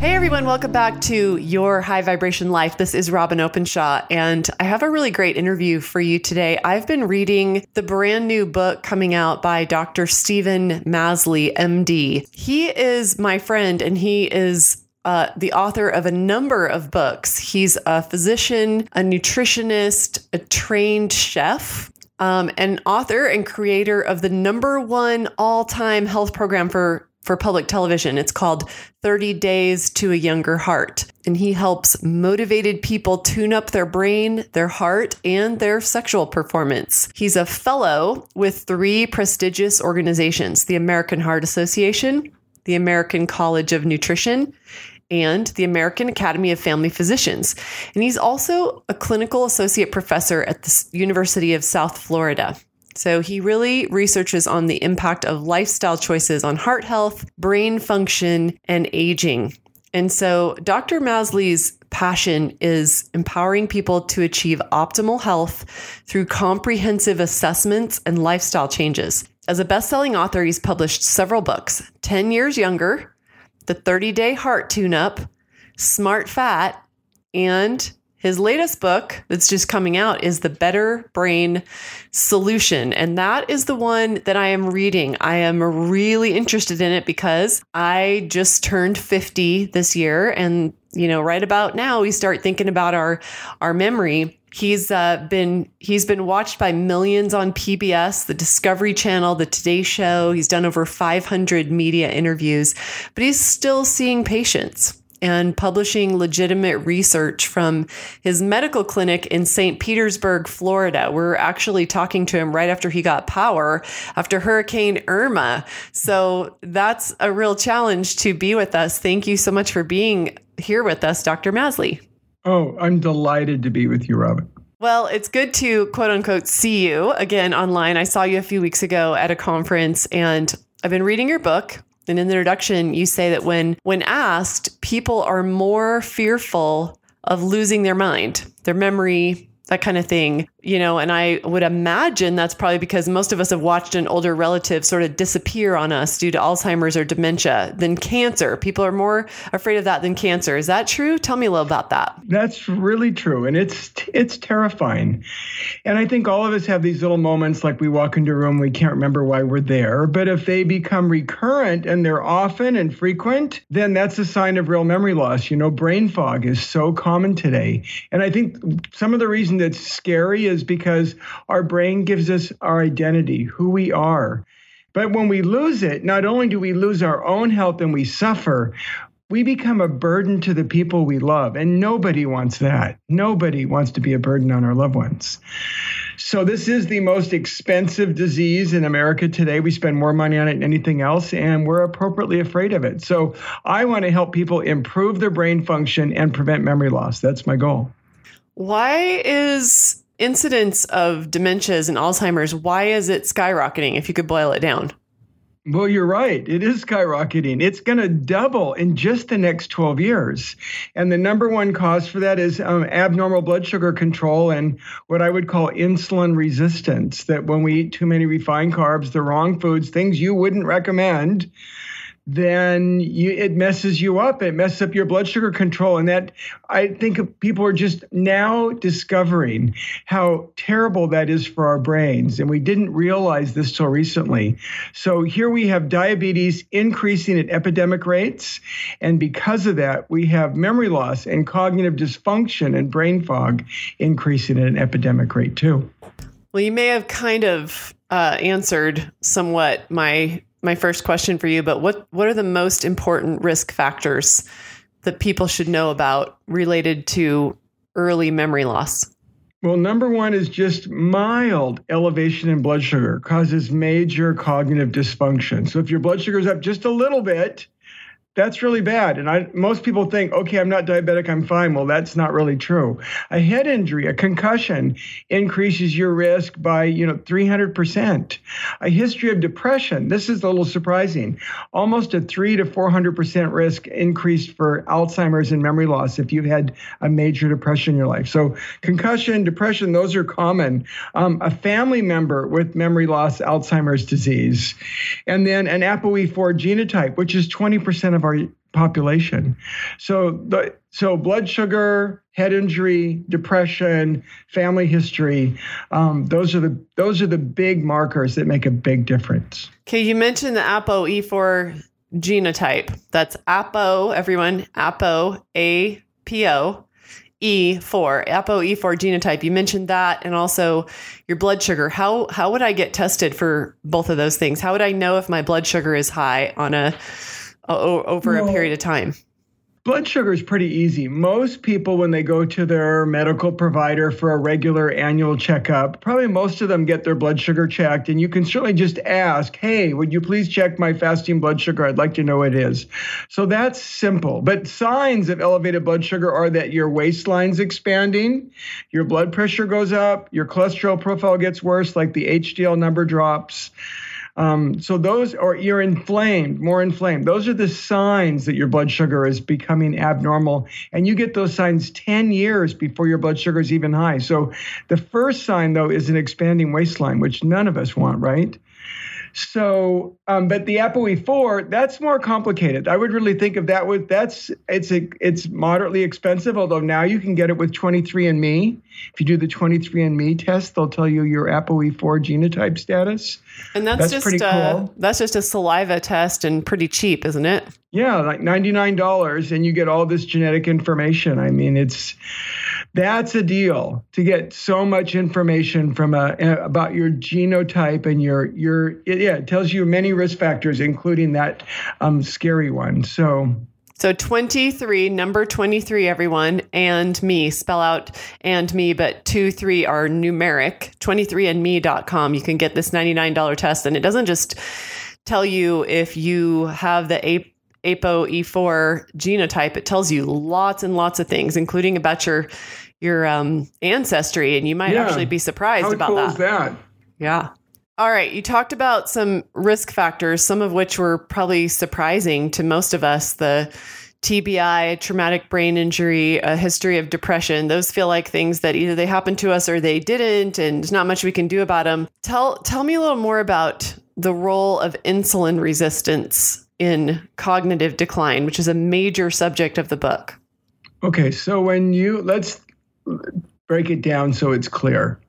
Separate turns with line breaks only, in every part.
Hey everyone, welcome back to Your High Vibration Life. This is Robin Openshaw, and I have a really great interview for you today. I've been reading the brand new book coming out by Dr. Steven Masley, MD. He is my friend, and he is uh, the author of a number of books. He's a physician, a nutritionist, a trained chef. Um, an author and creator of the number one all time health program for for public television. It's called 30 Days to a Younger Heart. And he helps motivated people tune up their brain, their heart, and their sexual performance. He's a fellow with three prestigious organizations the American Heart Association, the American College of Nutrition, and the American Academy of Family Physicians. And he's also a clinical associate professor at the University of South Florida. So he really researches on the impact of lifestyle choices on heart health, brain function, and aging. And so Dr. Masley's passion is empowering people to achieve optimal health through comprehensive assessments and lifestyle changes. As a best-selling author, he's published several books: 10 Years Younger, The 30-Day Heart Tune-Up, Smart Fat, and his latest book that's just coming out is The Better Brain Solution. And that is the one that I am reading. I am really interested in it because I just turned 50 this year. And, you know, right about now, we start thinking about our, our memory. He's uh, been he's been watched by millions on PBS, the Discovery Channel, the Today Show. He's done over 500 media interviews, but he's still seeing patients and publishing legitimate research from his medical clinic in St. Petersburg, Florida. We're actually talking to him right after he got power after Hurricane Irma. So that's a real challenge to be with us. Thank you so much for being here with us, Dr. Masley.
Oh, I'm delighted to be with you, Robin.
Well, it's good to quote unquote see you again online. I saw you a few weeks ago at a conference and I've been reading your book in the introduction, you say that when when asked, people are more fearful of losing their mind, their memory, that kind of thing, you know, and I would imagine that's probably because most of us have watched an older relative sort of disappear on us due to Alzheimer's or dementia than cancer. People are more afraid of that than cancer. Is that true? Tell me a little about that.
That's really true. And it's it's terrifying. And I think all of us have these little moments like we walk into a room, we can't remember why we're there. But if they become recurrent and they're often and frequent, then that's a sign of real memory loss. You know, brain fog is so common today. And I think some of the reason that's scary is because our brain gives us our identity, who we are. But when we lose it, not only do we lose our own health and we suffer, we become a burden to the people we love. And nobody wants that. Nobody wants to be a burden on our loved ones. So, this is the most expensive disease in America today. We spend more money on it than anything else, and we're appropriately afraid of it. So, I want to help people improve their brain function and prevent memory loss. That's my goal.
Why is incidence of dementias and Alzheimer's, why is it skyrocketing if you could boil it down?
Well, you're right. It is skyrocketing. It's going to double in just the next 12 years. And the number one cause for that is um, abnormal blood sugar control and what I would call insulin resistance. That when we eat too many refined carbs, the wrong foods, things you wouldn't recommend, then you, it messes you up. It messes up your blood sugar control. And that I think people are just now discovering how terrible that is for our brains. And we didn't realize this till recently. So here we have diabetes increasing at epidemic rates. And because of that, we have memory loss and cognitive dysfunction and brain fog increasing at an epidemic rate too.
Well, you may have kind of uh, answered somewhat my my first question for you, but what what are the most important risk factors that people should know about related to early memory loss?
Well, number one is just mild elevation in blood sugar causes major cognitive dysfunction. So if your blood sugar is up just a little bit, that's really bad. And I, most people think, okay, I'm not diabetic, I'm fine. Well, that's not really true. A head injury, a concussion increases your risk by, you know, 300%. A history of depression, this is a little surprising, almost a 3 to 400% risk increase for Alzheimer's and memory loss if you've had a major depression in your life. So concussion, depression, those are common. Um, a family member with memory loss, Alzheimer's disease, and then an ApoE4 genotype, which is 20% of of our population. So the so blood sugar, head injury, depression, family history, um, those are the those are the big markers that make a big difference.
Okay, you mentioned the ApoE4 genotype. That's Apo, everyone, Apo, A P O. E4, ApoE4 genotype. You mentioned that and also your blood sugar. How how would I get tested for both of those things? How would I know if my blood sugar is high on a Uh, over a period of time?
Blood sugar is pretty easy. Most people, when they go to their medical provider for a regular annual checkup, probably most of them get their blood sugar checked. And you can certainly just ask, hey, would you please check my fasting blood sugar? I'd like to know what it is. So that's simple. But signs of elevated blood sugar are that your waistline's expanding, your blood pressure goes up, your cholesterol profile gets worse, like the HDL number drops. Um, so those, or you're inflamed, more inflamed. Those are the signs that your blood sugar is becoming abnormal, and you get those signs 10 years before your blood sugar is even high. So the first sign, though, is an expanding waistline, which none of us want, right? So, um, but the ApoE4, that's more complicated. I would really think of that with that's it's a it's moderately expensive, although now you can get it with 23andMe. If you do the 23andMe test, they'll tell you your ApoE4 genotype status.
And that's, that's just pretty uh, cool. that's just a saliva test and pretty cheap, isn't it?
Yeah, like $99 and you get all this genetic information. I mean, it's that's a deal to get so much information from a, about your genotype and your your yeah it tells you many risk factors including that um, scary one so
so 23, number 23, everyone, and me, spell out and me, but two, three are numeric, 23andme.com. You can get this $99 test, and it doesn't just tell you if you have the A- ApoE4 genotype, it tells you lots and lots of things, including about your your um, ancestry, and you might yeah. actually be surprised
How
about
cool
that.
That.
Yeah. All right. You talked about some risk factors, some of which were probably surprising to most of us. The TBI, traumatic brain injury, a history of depression. Those feel like things that either they happened to us or they didn't, and there's not much we can do about them. Tell tell me a little more about the role of insulin resistance in cognitive decline, which is a major subject of the book.
Okay, so when you let's break it down so it's clear.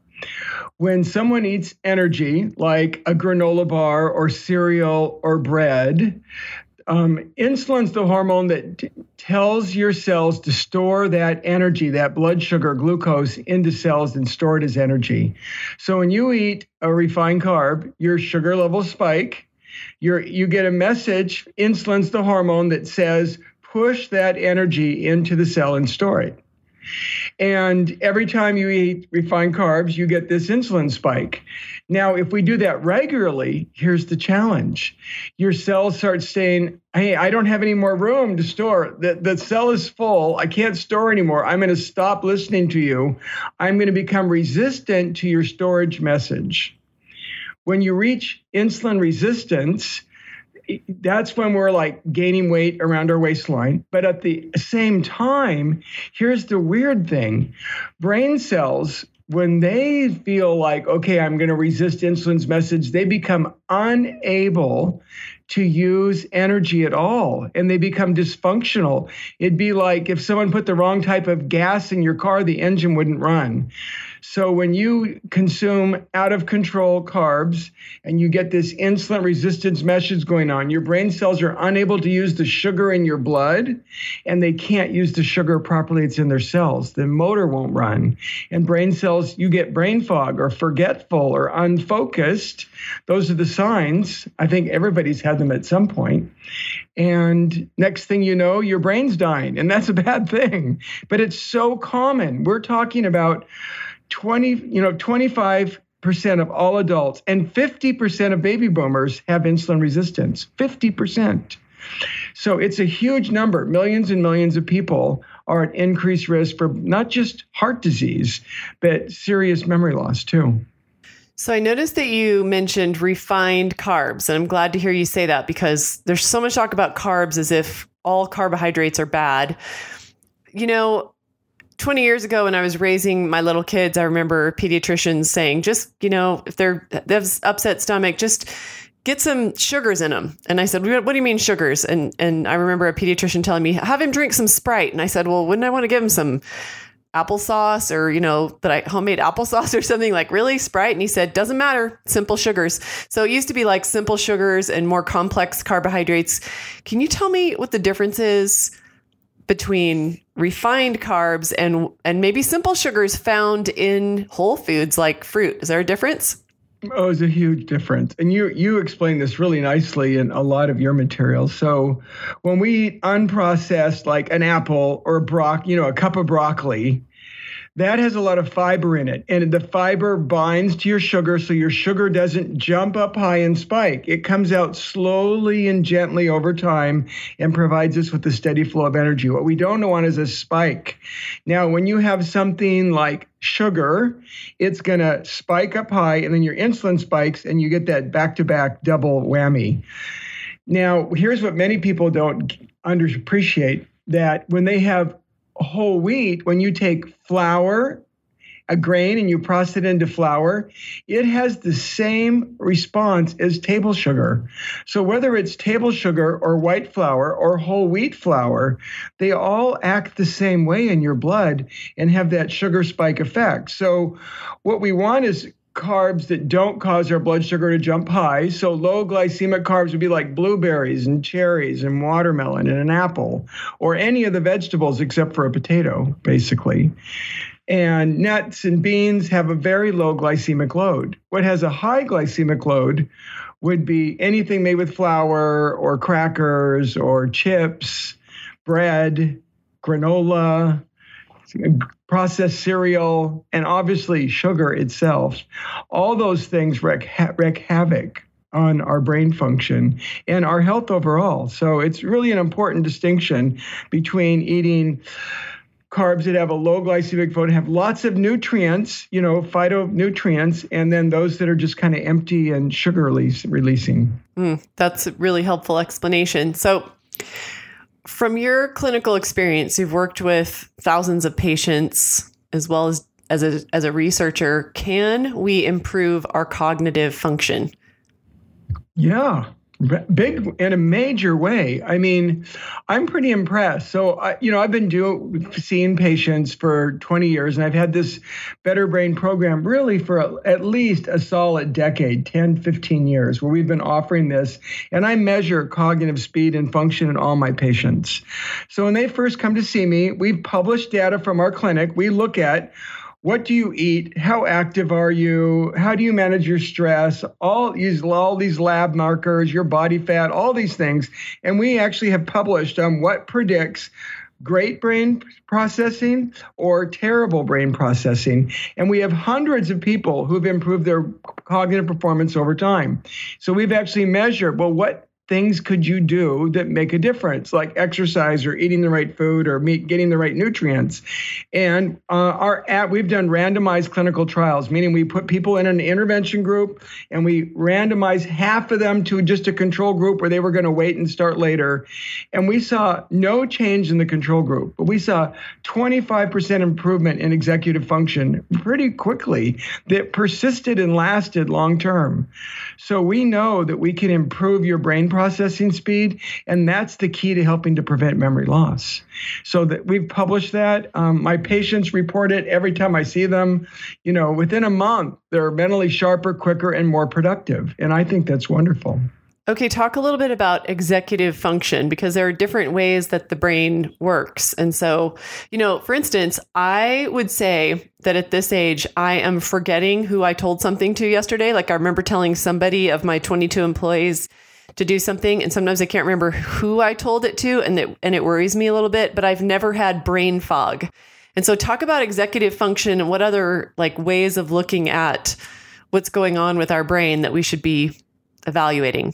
When someone eats energy like a granola bar or cereal or bread, um, insulin's the hormone that t- tells your cells to store that energy, that blood sugar, glucose, into cells and store it as energy. So when you eat a refined carb, your sugar levels spike you're, you get a message, insulin's the hormone that says, push that energy into the cell and store it. And every time you eat refined carbs, you get this insulin spike. Now, if we do that regularly, here's the challenge. Your cells start saying, Hey, I don't have any more room to store. The, the cell is full. I can't store anymore. I'm going to stop listening to you. I'm going to become resistant to your storage message. When you reach insulin resistance, that's when we're like gaining weight around our waistline. But at the same time, here's the weird thing brain cells, when they feel like, okay, I'm going to resist insulin's message, they become unable to use energy at all and they become dysfunctional. It'd be like if someone put the wrong type of gas in your car, the engine wouldn't run. So when you consume out of control carbs and you get this insulin resistance message going on, your brain cells are unable to use the sugar in your blood and they can't use the sugar properly. It's in their cells. The motor won't run. And brain cells, you get brain fog or forgetful or unfocused. Those are the signs. I think everybody's had them at some point. And next thing you know, your brain's dying. And that's a bad thing. But it's so common. We're talking about 20, you know, 25% of all adults and 50% of baby boomers have insulin resistance. 50%. So it's a huge number. Millions and millions of people are at increased risk for not just heart disease, but serious memory loss too.
So I noticed that you mentioned refined carbs, and I'm glad to hear you say that because there's so much talk about carbs as if all carbohydrates are bad. You know, 20 years ago when I was raising my little kids, I remember pediatricians saying, just, you know, if they're, they have upset stomach, just get some sugars in them. And I said, what do you mean sugars? And, and I remember a pediatrician telling me, have him drink some Sprite. And I said, well, wouldn't I want to give him some applesauce or, you know, that I homemade applesauce or something like really Sprite. And he said, doesn't matter, simple sugars. So it used to be like simple sugars and more complex carbohydrates. Can you tell me what the difference is between refined carbs and and maybe simple sugars found in whole foods like fruit? Is there a difference?
Oh, it's a huge difference. And you you explain this really nicely in a lot of your materials. So when we eat unprocessed like an apple or brock, you know, a cup of broccoli, that has a lot of fiber in it. And the fiber binds to your sugar so your sugar doesn't jump up high and spike. It comes out slowly and gently over time and provides us with a steady flow of energy. What we don't want is a spike. Now, when you have something like sugar, it's going to spike up high and then your insulin spikes and you get that back to back double whammy. Now, here's what many people don't underappreciate that when they have whole wheat, when you take flour, a grain, and you process it into flour, it has the same response as table sugar. So whether it's table sugar or white flour or whole wheat flour, they all act the same way in your blood and have that sugar spike effect. So what we want is carbs that don't cause our blood sugar to jump high. So low glycemic carbs would be like blueberries and cherries and watermelon and an apple or any of the vegetables except for a potato, basically. And nuts and beans have a very low glycemic load. What has a high glycemic load would be anything made with flour or crackers or chips, bread, granola, processed cereal, and obviously sugar itself, all those things wreak, wreak havoc on our brain function and our health overall. So it's really an important distinction between eating carbs that have a low glycemic load have lots of nutrients, you know, phytonutrients, and then those that are just kind of empty and sugar release, releasing.
Mm, that's a really helpful explanation. So from your clinical experience, you've worked with thousands of patients as well as as a, as a researcher. Can we improve our cognitive function?
Yeah, big in a major way. I mean, I'm pretty impressed. So, I, you know, I've been doing seeing patients for 20 years, and I've had this Better Brain program really for a, at least a solid decade, 10, 15 years, where we've been offering this. And I measure cognitive speed and function in all my patients. So, when they first come to see me, we've published data from our clinic. We look at what do you eat how active are you how do you manage your stress all use all these lab markers your body fat all these things and we actually have published on what predicts great brain processing or terrible brain processing. And we have hundreds of people who've improved their cognitive performance over time. So we've actually measured well, what things could you do that make a difference, like exercise or eating the right food or meet, getting the right nutrients? And uh, our at, we've done randomized clinical trials, meaning we put people in an intervention group and we randomized half of them to just a control group where they were going to wait and start later. And we saw no change in the control group, but we saw 25% improvement in executive function pretty quickly that persisted and lasted long term. So we know that we can improve your brain processing speed, and that's the key to helping to prevent memory loss. So that we've published that. Um, my patients report it every time I see them. You know, within a month, they're mentally sharper, quicker, and more productive, and I think that's wonderful.
Okay, talk a little bit about executive function because there are different ways that the brain works. And so, you know, for instance, I would say that at this age, I am forgetting who I told something to yesterday. Like I remember telling somebody of my 22 employees, to do something and sometimes I can't remember who I told it to and it and it worries me a little bit, but I've never had brain fog. And so talk about executive function and what other like ways of looking at what's going on with our brain that we should be evaluating.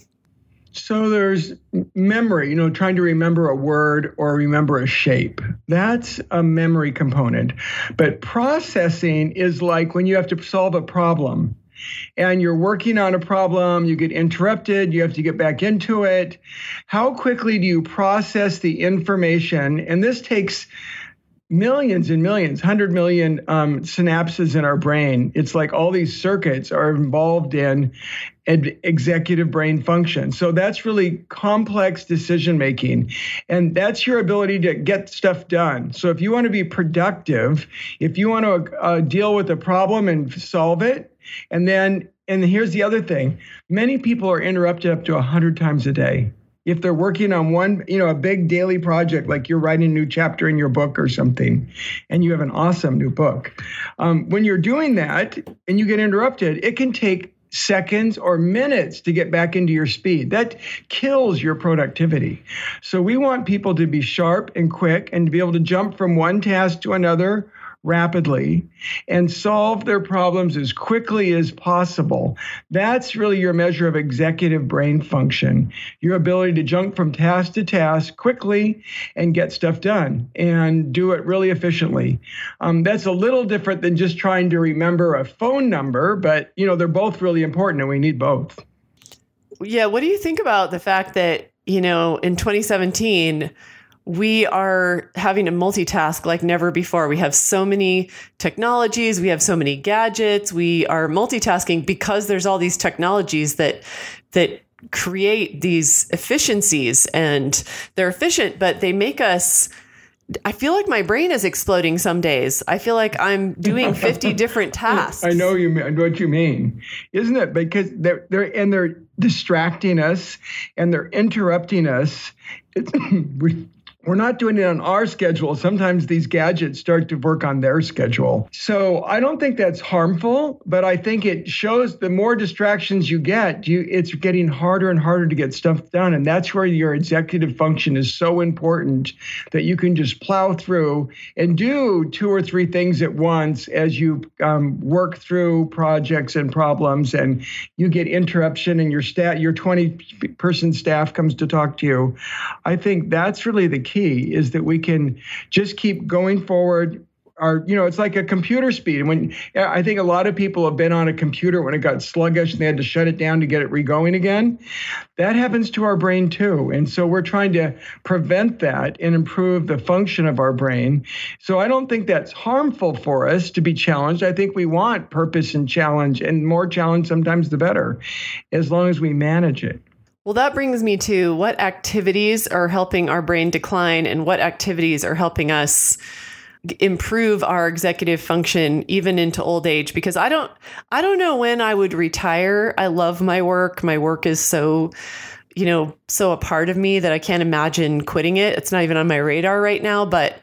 So there's memory, you know, trying to remember a word or remember a shape. That's a memory component. But processing is like when you have to solve a problem and you're working on a problem, you get interrupted, you have to get back into it. How quickly do you process the information? And this takes millions and millions, 100 million um, synapses in our brain. It's like all these circuits are involved in ed- executive brain function. So that's really complex decision making. And that's your ability to get stuff done. So if you want to be productive, if you want to uh, deal with a problem and solve it, and then, and here's the other thing many people are interrupted up to 100 times a day if they're working on one, you know, a big daily project, like you're writing a new chapter in your book or something, and you have an awesome new book. Um, when you're doing that and you get interrupted, it can take seconds or minutes to get back into your speed. That kills your productivity. So we want people to be sharp and quick and to be able to jump from one task to another rapidly and solve their problems as quickly as possible. That's really your measure of executive brain function, your ability to jump from task to task quickly and get stuff done and do it really efficiently. Um, that's a little different than just trying to remember a phone number, but you know they're both really important and we need both.
Yeah, what do you think about the fact that, you know, in 2017 we are having to multitask like never before. We have so many technologies, we have so many gadgets, we are multitasking because there's all these technologies that that create these efficiencies and they're efficient, but they make us I feel like my brain is exploding some days. I feel like I'm doing 50 different tasks.
I know you what you mean. Isn't it? Because they're they're and they're distracting us and they're interrupting us. we're not doing it on our schedule. Sometimes these gadgets start to work on their schedule. So I don't think that's harmful, but I think it shows the more distractions you get, you it's getting harder and harder to get stuff done. And that's where your executive function is so important that you can just plow through and do two or three things at once as you um, work through projects and problems and you get interruption and your staff, your 20 person staff comes to talk to you. I think that's really the key key is that we can just keep going forward. Our you know it's like a computer speed. When i think a lot of people have been on a computer when it got sluggish and they had to shut it down to get it regoing again. That happens to our brain too. And so we're trying to prevent that and improve the function of our brain. So i don't think that's harmful for us to be challenged. I think we want purpose and challenge and more challenge sometimes the better as long as we manage it
well, that brings me to what activities are helping our brain decline and what activities are helping us improve our executive function even into old age because I don't I don't know when I would retire. I love my work. My work is so you know, so a part of me that I can't imagine quitting it. It's not even on my radar right now, but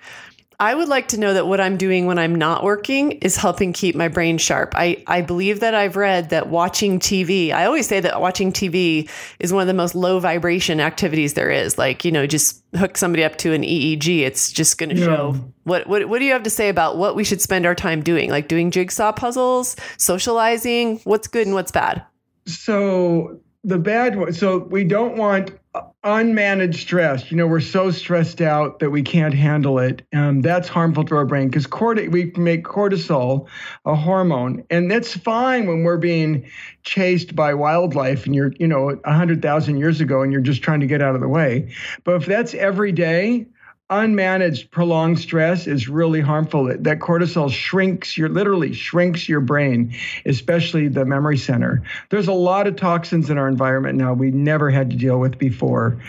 I would like to know that what I'm doing when I'm not working is helping keep my brain sharp. I, I believe that I've read that watching TV, I always say that watching TV is one of the most low vibration activities there is. Like, you know, just hook somebody up to an EEG. It's just going to yeah. show what, what, what do you have to say about what we should spend our time doing? Like doing jigsaw puzzles, socializing, what's good and what's bad?
So the bad one, so we don't want uh, unmanaged stress. You know, we're so stressed out that we can't handle it. and that's harmful to our brain because corti- we make cortisol a hormone. And that's fine when we're being chased by wildlife and you're, you know, 100,000 years ago and you're just trying to get out of the way. But if that's every day, unmanaged prolonged stress is really harmful. That cortisol shrinks your literally shrinks your brain especially the memory center. There's a lot of toxins in our environment now we never had to deal with before.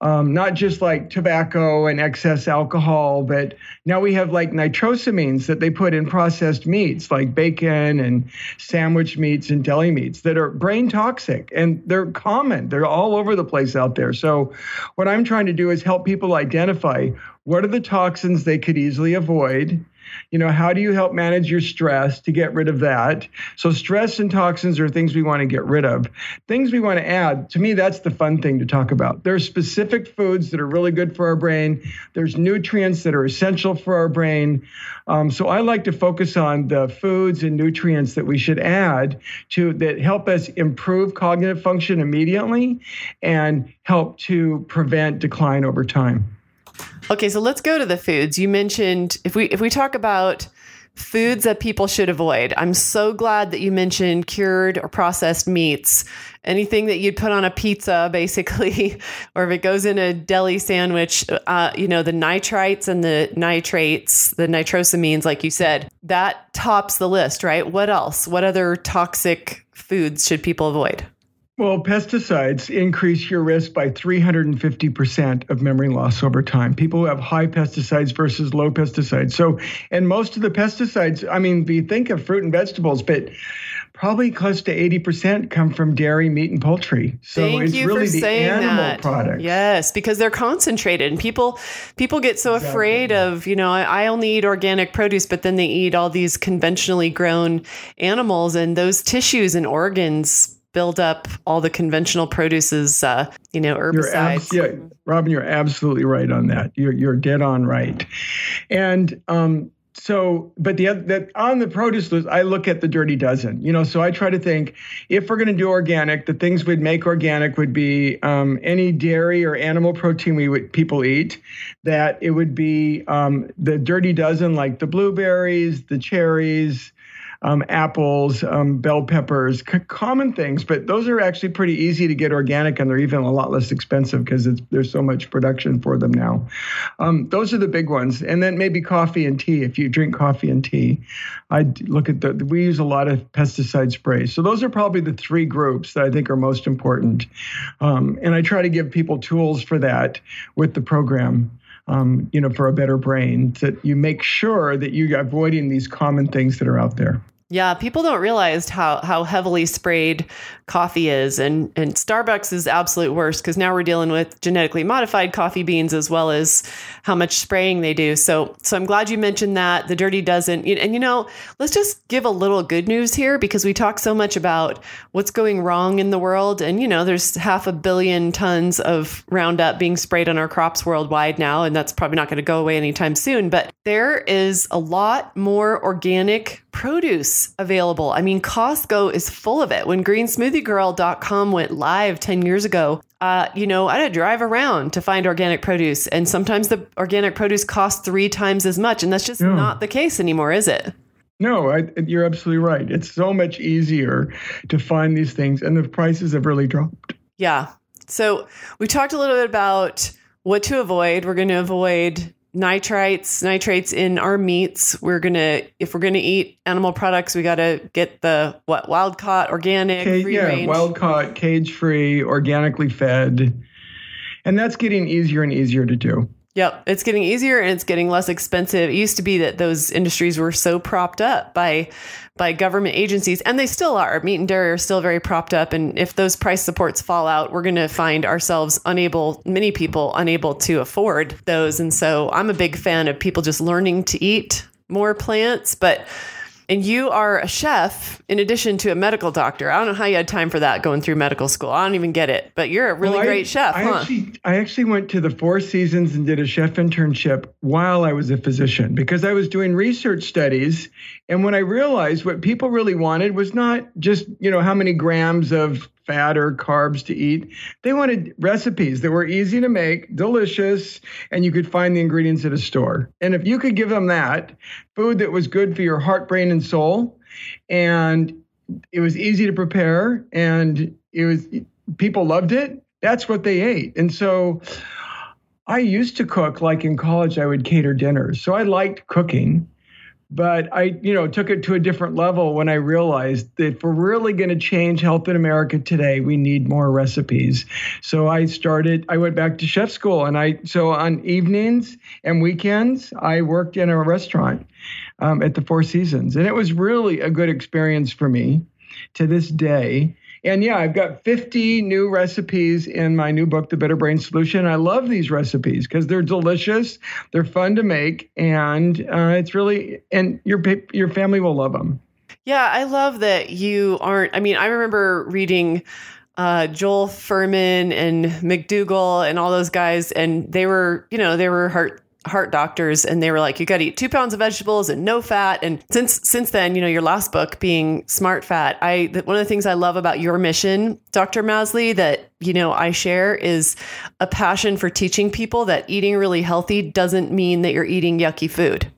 Um, not just like tobacco and excess alcohol but now we have like nitrosamines that they put in processed meats like bacon and sandwich meats and deli meats that are brain toxic and they're common. They're all over the place out there. So what i'm trying to do is help people identify what are the toxins they could easily avoid? You know, how do you help manage your stress to get rid of that? So, stress and toxins are things we want to get rid of. Things we want to add, to me, that's the fun thing to talk about. There's specific foods that are really good for our brain, there's nutrients that are essential for our brain. Um, so, I like to focus on the foods and nutrients that we should add to that help us improve cognitive function immediately and help to prevent decline over time.
Okay, so let's go to the foods. You mentioned if we if we talk about foods that people should avoid. I'm so glad that you mentioned cured or processed meats. Anything that you'd put on a pizza, basically, or if it goes in a deli sandwich, uh, you know, the nitrites and the nitrates, the nitrosamines, like you said, that tops the list, right? What else? What other toxic foods should people avoid?
Well, pesticides increase your risk by 350% of memory loss over time. People who have high pesticides versus low pesticides. So, and most of the pesticides, I mean, we think of fruit and vegetables, but probably close to 80% come from dairy, meat, and poultry. So
Thank
it's
you
really
for
the
saying
animal
that.
products.
Yes, because they're concentrated and people people get so
Exactly.
afraid of, you know, I, I only eat organic produce, but then they eat all these conventionally grown animals and those tissues and organs build up all the conventional produces, uh, you know,
You're
herbicides.
yeah, Robin, you're absolutely right on that. You're you're dead on right. And um, so, but the other that on the produce list, I look at the dirty dozen. You know, so I try to think if we're going to do organic, the things we'd make organic would be um, any dairy or animal protein we would people eat. That it would be um, the dirty dozen, like the blueberries, the cherries um, apples, um, bell peppers, c- common things, but those are actually pretty easy to get organic and they're even a lot less expensive because there's so much production for them now. Um, those are the big ones. And then maybe coffee and tea. If you drink coffee and tea, I'd look at the, we use a lot of pesticide sprays. So those are probably the three groups that I think are most important. Um, and I try to give people tools for that with the program um, you know, for a better brain, that you make sure that you're avoiding these common things that are out there.
Yeah, people don't realize how how heavily sprayed coffee is, and and Starbucks is absolute worst because now we're dealing with genetically modified coffee beans as well as how much spraying they do. So so I'm glad you mentioned that the dirty dozen. And you know, let's just give a little good news here because we talk so much about what's going wrong in the world, and you know, there's half a billion tons of Roundup being sprayed on our crops worldwide now, and that's probably not going to go away anytime soon. But there is a lot more organic produce available. I mean, Costco is full of it. When greensmoothiegirl.com went live 10 years ago, uh, you know, I had to drive around to find organic produce. And sometimes the organic produce costs three times as much. And that's just
Yeah.
not the case anymore, is it?
No, I, you're absolutely right. It's so much easier to find these things, and the prices have really dropped.
Yeah. So we talked a little bit about what to avoid. We're going to avoid nitrites, nitrates in our meats. We're going to, if we're going to eat animal products, we got to get the what wild caught, organic,
Ca-
free
yeah,
range.
wild caught, cage free, organically fed. And that's getting easier and easier to do.
Yep, it's getting easier and it's getting less expensive. It used to be that those industries were so propped up by by government agencies, and they still are. Meat and dairy are still very propped up, and if those price supports fall out, we're going to find ourselves unable, many people unable to afford those. And so, I'm a big fan of people just learning to eat more plants, but. And you are a chef in addition to a medical doctor. I don't know how you had time for that going through medical school. I don't even get it, but you're a really
Well, I-
great chef,
I
huh?
Actually, I actually went to the Four Seasons and did a chef internship while I was a physician because I was doing research studies. And when I realized what people really wanted was not just, you know, how many grams of fat or carbs to eat. They wanted recipes that were easy to make, delicious, and you could find the ingredients at a store. And if you could give them that, food that was good for your heart, brain, and soul, and it was easy to prepare and it was people loved it that's what they ate and so i used to cook like in college i would cater dinners so i liked cooking but i you know took it to a different level when i realized that if we're really going to change health in america today we need more recipes. So i started i went back to chef school and i so on evenings and weekends i worked in a restaurant um, at the four seasons. And it was really a good experience for me to this day And yeah, I've got 50 new recipes in my new book, The Better Brain Solution. I love these recipes because they're delicious, they're fun to make, and uh, it's really, and your, your family will love them.
Yeah, I love that you aren't. I mean, I remember reading uh, Joel Fuhrman and McDougall and all those guys, and they were, you know, they were heart heart doctors and they were like you got to eat two pounds of vegetables and no fat. And since since then you know your last book being smart fat i one of the things i love about your mission dr masley that you know i share is a passion for teaching people that eating really healthy doesn't mean that you're eating yucky food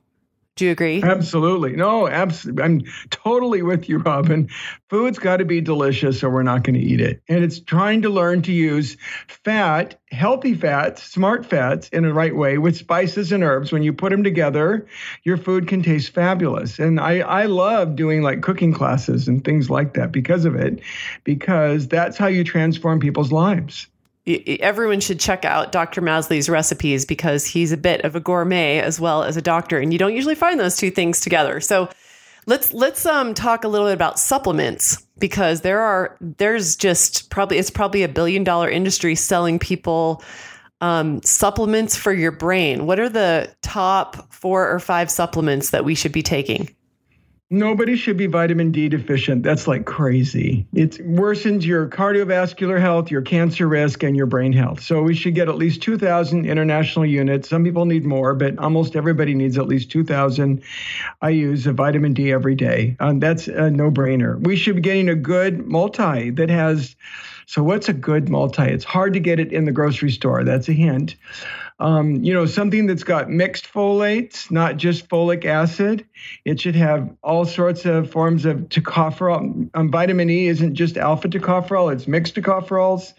do you agree?
Absolutely. No, absolutely. I'm totally with you, Robin. Food's got to be delicious or we're not going to eat it. And it's trying to learn to use fat, healthy fats, smart fats in the right way with spices and herbs. When you put them together, your food can taste fabulous. And I, I love doing like cooking classes and things like that because of it, because that's how you transform people's lives
everyone should check out Dr. Masley's recipes because he's a bit of a gourmet as well as a doctor, and you don't usually find those two things together. So let's let's um, talk a little bit about supplements because there are there's just probably it's probably a billion dollar industry selling people um, supplements for your brain. What are the top four or five supplements that we should be taking?
Nobody should be vitamin D deficient. That's like crazy. It worsens your cardiovascular health, your cancer risk, and your brain health. So we should get at least 2,000 international units. Some people need more, but almost everybody needs at least 2,000 I use a vitamin D every day. Um, that's a no brainer. We should be getting a good multi that has. So, what's a good multi? It's hard to get it in the grocery store. That's a hint um, you know, something that's got mixed folates, not just folic acid. It should have all sorts of forms of tocopherol. Um, vitamin E isn't just alpha tocopherol, it's mixed tocopherols.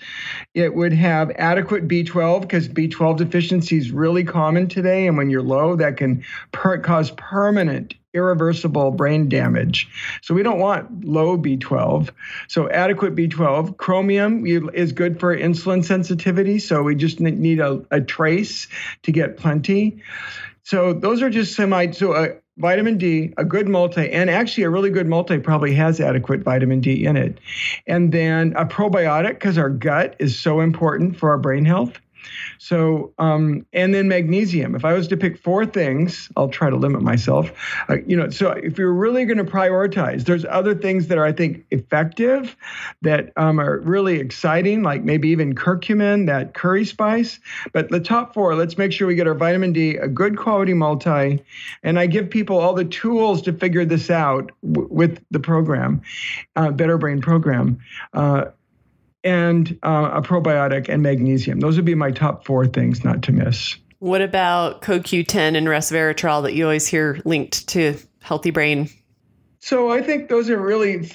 It would have adequate B12 because B12 deficiency is really common today. And when you're low, that can per- cause permanent irreversible brain damage. So we don't want low B12. So adequate B12. Chromium is good for insulin sensitivity. So we just need a, a trace to get plenty. So those are just semi. So a vitamin D, a good multi, and actually a really good multi probably has adequate vitamin D in it. And then a probiotic because our gut is so important for our brain health. So, um, and then magnesium. If I was to pick four things, I'll try to limit myself. Uh, you know, so if you're really going to prioritize, there's other things that are, I think, effective, that um, are really exciting, like maybe even curcumin, that curry spice. But the top four, let's make sure we get our vitamin D, a good quality multi, and I give people all the tools to figure this out w- with the program, uh, Better Brain program. Uh, and uh, a probiotic and magnesium. Those would be my top four things not to miss.
What about CoQ10 and resveratrol that you always hear linked to healthy brain?
So I think those are really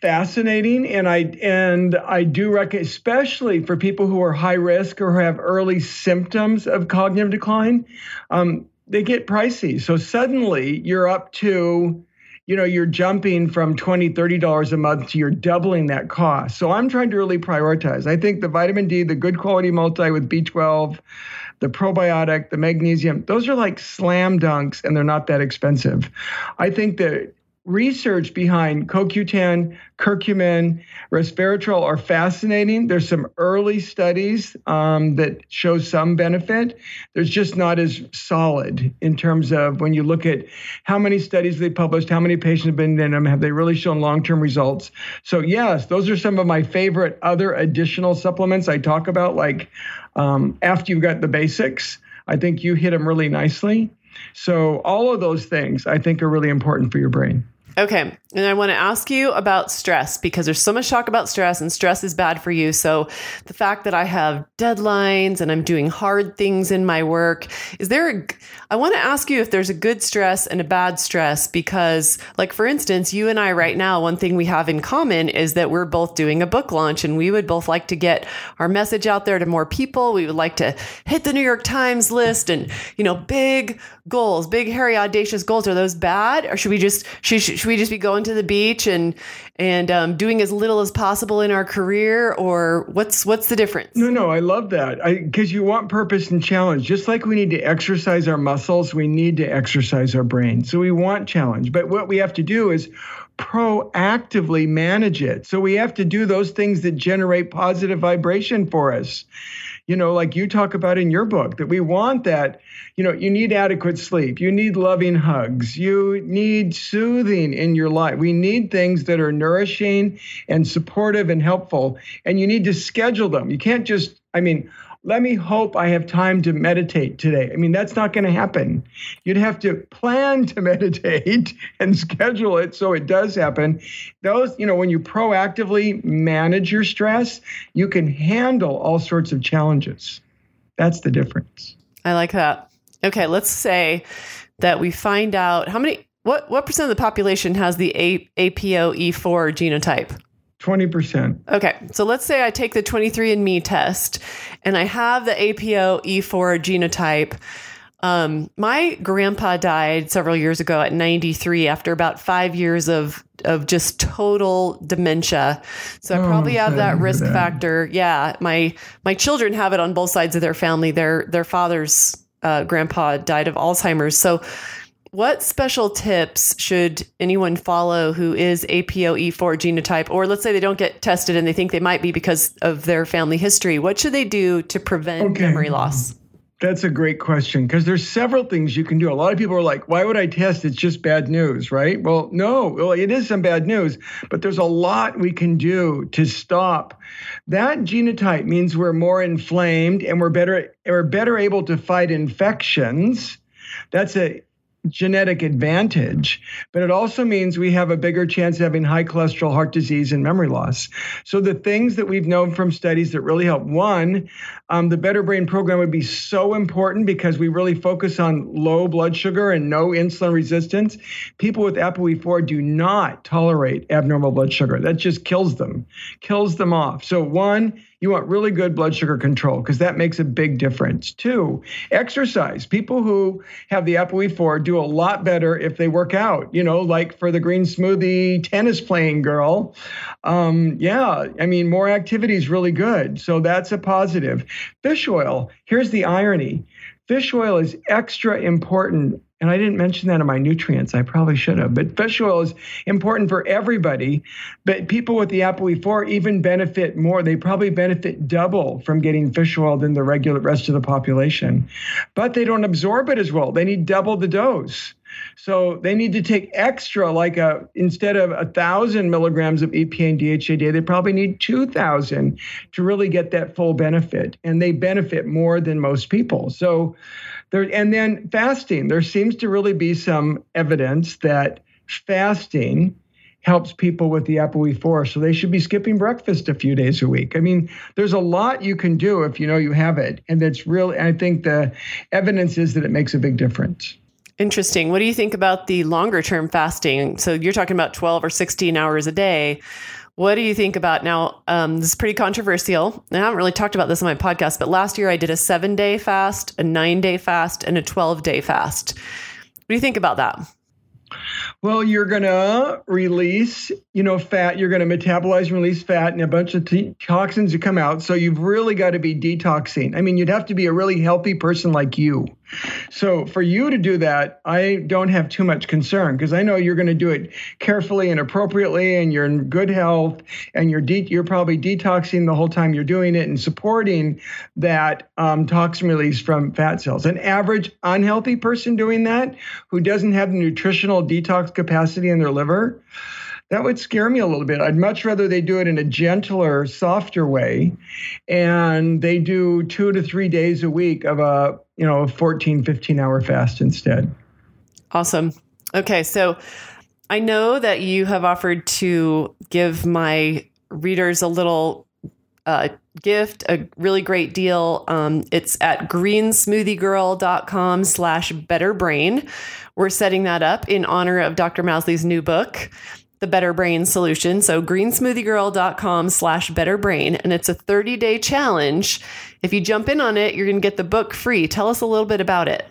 fascinating and i and i do recommend especially for people who are high risk or who have early symptoms of cognitive decline um, they get pricey so suddenly you're up to you know you're jumping from 20 30 dollars a month to you're doubling that cost. So i'm trying to really prioritize. I think the vitamin d the good quality multi with b12 the probiotic the magnesium those are like slam dunks and they're not that expensive. I think that research behind CoQ10, curcumin, resveratrol are fascinating. There's some early studies um, that show some benefit. There's just not as solid in terms of when you look at how many studies they published, how many patients have been in them, have they really shown long-term results? So yes, those are some of my favorite other additional supplements I talk about. Like um, after you've got the basics, I think you hit them really nicely. So all of those things I think are really important for your brain.
Okay. And I want to ask you about stress because there's so much talk about stress and stress is bad for you. So the fact that I have deadlines and I'm doing hard things in my work, is there a, I want to ask you if there's a good stress and a bad stress because like for instance, you and I right now, one thing we have in common is that we're both doing a book launch and we would both like to get our message out there to more people. We would like to hit the New York Times list and, you know, big goals, big hairy audacious goals. Are those bad or should we just should, should we just be going going to the beach and and um, doing as little as possible in our career, or what's what's the difference?
No, no, I love that because you want purpose and challenge. Just like we need to exercise our muscles, we need to exercise our brain. So we want challenge, but what we have to do is proactively manage it. So we have to do those things that generate positive vibration for us you know, like you talk about in your book, that we want that, you know, you need adequate sleep, you need loving hugs, you need soothing in your life. We need things that are nourishing and supportive and helpful, and you need to schedule them. You can't just, I mean, let me hope I have time to meditate today. I mean, that's not going to happen. You'd have to plan to meditate and schedule it so it does happen. Those, you know, when you proactively manage your stress, you can handle all sorts of challenges. That's the difference.
I like that. Okay, let's say that we find out how many what what percent of the population has the A, APOE4 genotype?
20%.
Okay. So let's say I take the 23andMe test and I have the APOE4 genotype. Um, my grandpa died several years ago at 93 after about five years of of just total dementia. So I oh, probably have that risk that. factor. Yeah, my my children have it on both sides of their family. Their their father's uh, grandpa died of Alzheimer's. So what special tips should anyone follow who is APOE4 genotype, or let's say they don't get tested and they think they might be because of their family history? What should they do to prevent okay. memory loss?
That's a great question because there's several things you can do. A lot of people are like, why would I test? It's just bad news, right? Well, no, well, it is some bad news, but there's a lot we can do to stop. That genotype means we're more inflamed and we're better we're better able to fight infections. That's a genetic advantage, but it also means we have a bigger chance of having high cholesterol, heart disease, and memory loss. So, the things that we've known from studies that really help one, um, the Better Brain program would be so important because we really focus on low blood sugar and no insulin resistance. People with ApoE4 do not tolerate abnormal blood sugar. That just kills them, kills them off. So, one, you want really good blood sugar control because that makes a big difference. Two, exercise. People who have the ApoE4 do a lot better if they work out, you know, like for the green smoothie tennis playing girl. Um, yeah, I mean, more activity is really good. So that's a positive. Fish oil, here's the irony fish oil is extra important and I didn't mention that in my nutrients. I probably should have. But fish oil is important for everybody. But people with the ApoE4 even benefit more. They probably benefit double from getting fish oil than the regular rest of the population. But they don't absorb it as well. They need double the dose. So they need to take extra, like a instead of a thousand milligrams of EPA and DHA a day, they probably need two thousand to really get that full benefit, and they benefit more than most people. So there, and then fasting. There seems to really be some evidence that fasting helps people with the ApoE4. So they should be skipping breakfast a few days a week. I mean, there's a lot you can do if you know you have it. And that's really, I think the evidence is that it makes a big difference.
Interesting. What do you think about the longer term fasting? So you're talking about 12 or 16 hours a day. What do you think about now? Um, this is pretty controversial. I haven't really talked about this on my podcast, but last year I did a seven day fast, a nine day fast, and a 12 day fast. What do you think about that?
Well, you're going to release, you know, fat. You're going to metabolize and release fat, and a bunch of t- toxins to come out. So you've really got to be detoxing. I mean, you'd have to be a really healthy person like you so for you to do that, I don't have too much concern because I know you're going to do it carefully and appropriately, and you're in good health, and you're de- you're probably detoxing the whole time you're doing it and supporting that um, toxin release from fat cells. An average unhealthy person doing that, who doesn't have the nutritional detox capacity in their liver, that would scare me a little bit. I'd much rather they do it in a gentler, softer way. And they do two to three days a week of a, you know, a 14, 15 hour fast instead.
Awesome. Okay. So I know that you have offered to give my readers a little uh, gift, a really great deal. Um, it's at greensmoothiegirl.com slash betterbrain. We're setting that up in honor of Dr. Masley's new book the Better Brain solution. So greensmoothiegirl.com slash better brain. And it's a 30 day challenge. If you jump in on it, you're going to get the book free. Tell us a little bit about it.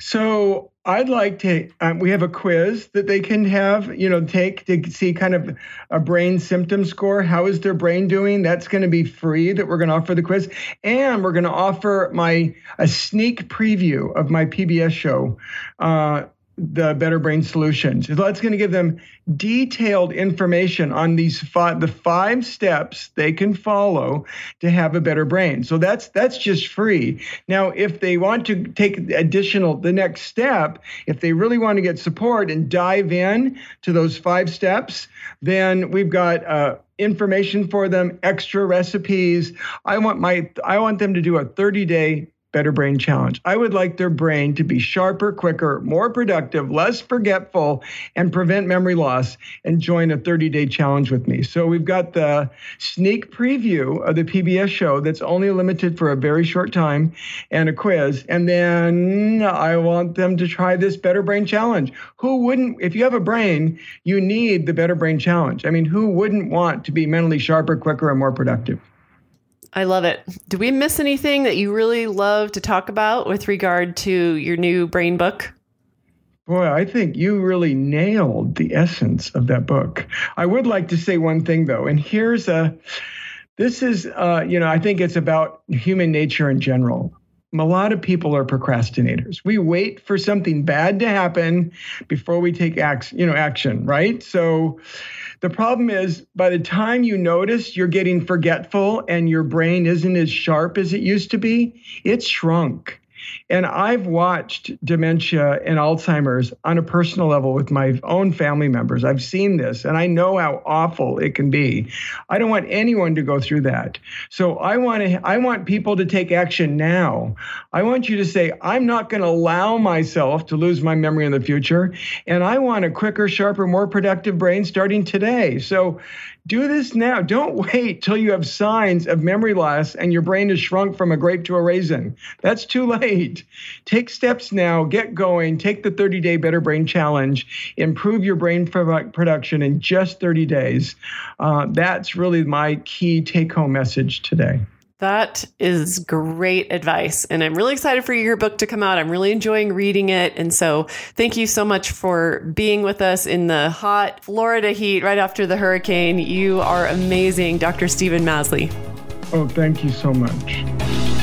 So I'd like to. Um, we have a quiz that they can have, you know, take to see kind of a brain symptom score. How is their brain doing? That's going to be free. That we're going to offer the quiz, and we're going to offer my a sneak preview of my PBS show. Uh, the Better Brain Solutions. So that's going to give them detailed information on these five, the five steps they can follow to have a better brain. So that's that's just free. Now, if they want to take additional the next step, if they really want to get support and dive in to those five steps, then we've got uh, information for them, extra recipes. I want my I want them to do a 30 day Better Brain Challenge. I would like their brain to be sharper, quicker, more productive, less forgetful, and prevent memory loss and join a 30 day challenge with me. So we've got the sneak preview of the PBS show that's only limited for a very short time and a quiz. And then I want them to try this Better Brain Challenge. Who wouldn't, if you have a brain, you need the Better Brain Challenge. I mean, who wouldn't want to be mentally sharper, quicker, and more productive?
I love it. Do we miss anything that you really love to talk about with regard to your new brain book?
Boy, I think you really nailed the essence of that book. I would like to say one thing though, and here's a this is uh, you know, I think it's about human nature in general. A lot of people are procrastinators. We wait for something bad to happen before we take action, you know, action, right? So the problem is, by the time you notice you're getting forgetful and your brain isn't as sharp as it used to be, it's shrunk. And I've watched dementia and Alzheimer's on a personal level with my own family members. I've seen this and I know how awful it can be. I don't want anyone to go through that. So I want to I want people to take action now. I want you to say I'm not going to allow myself to lose my memory in the future and I want a quicker, sharper, more productive brain starting today. So do this now. Don't wait till you have signs of memory loss and your brain is shrunk from a grape to a raisin. That's too late. Take steps now, get going, take the 30 day Better Brain Challenge, improve your brain production in just 30 days. Uh, that's really my key take home message today.
That is great advice. And I'm really excited for your book to come out. I'm really enjoying reading it. And so thank you so much for being with us in the hot Florida heat right after the hurricane. You are amazing, Dr. Steven Masley.
Oh, thank you so much.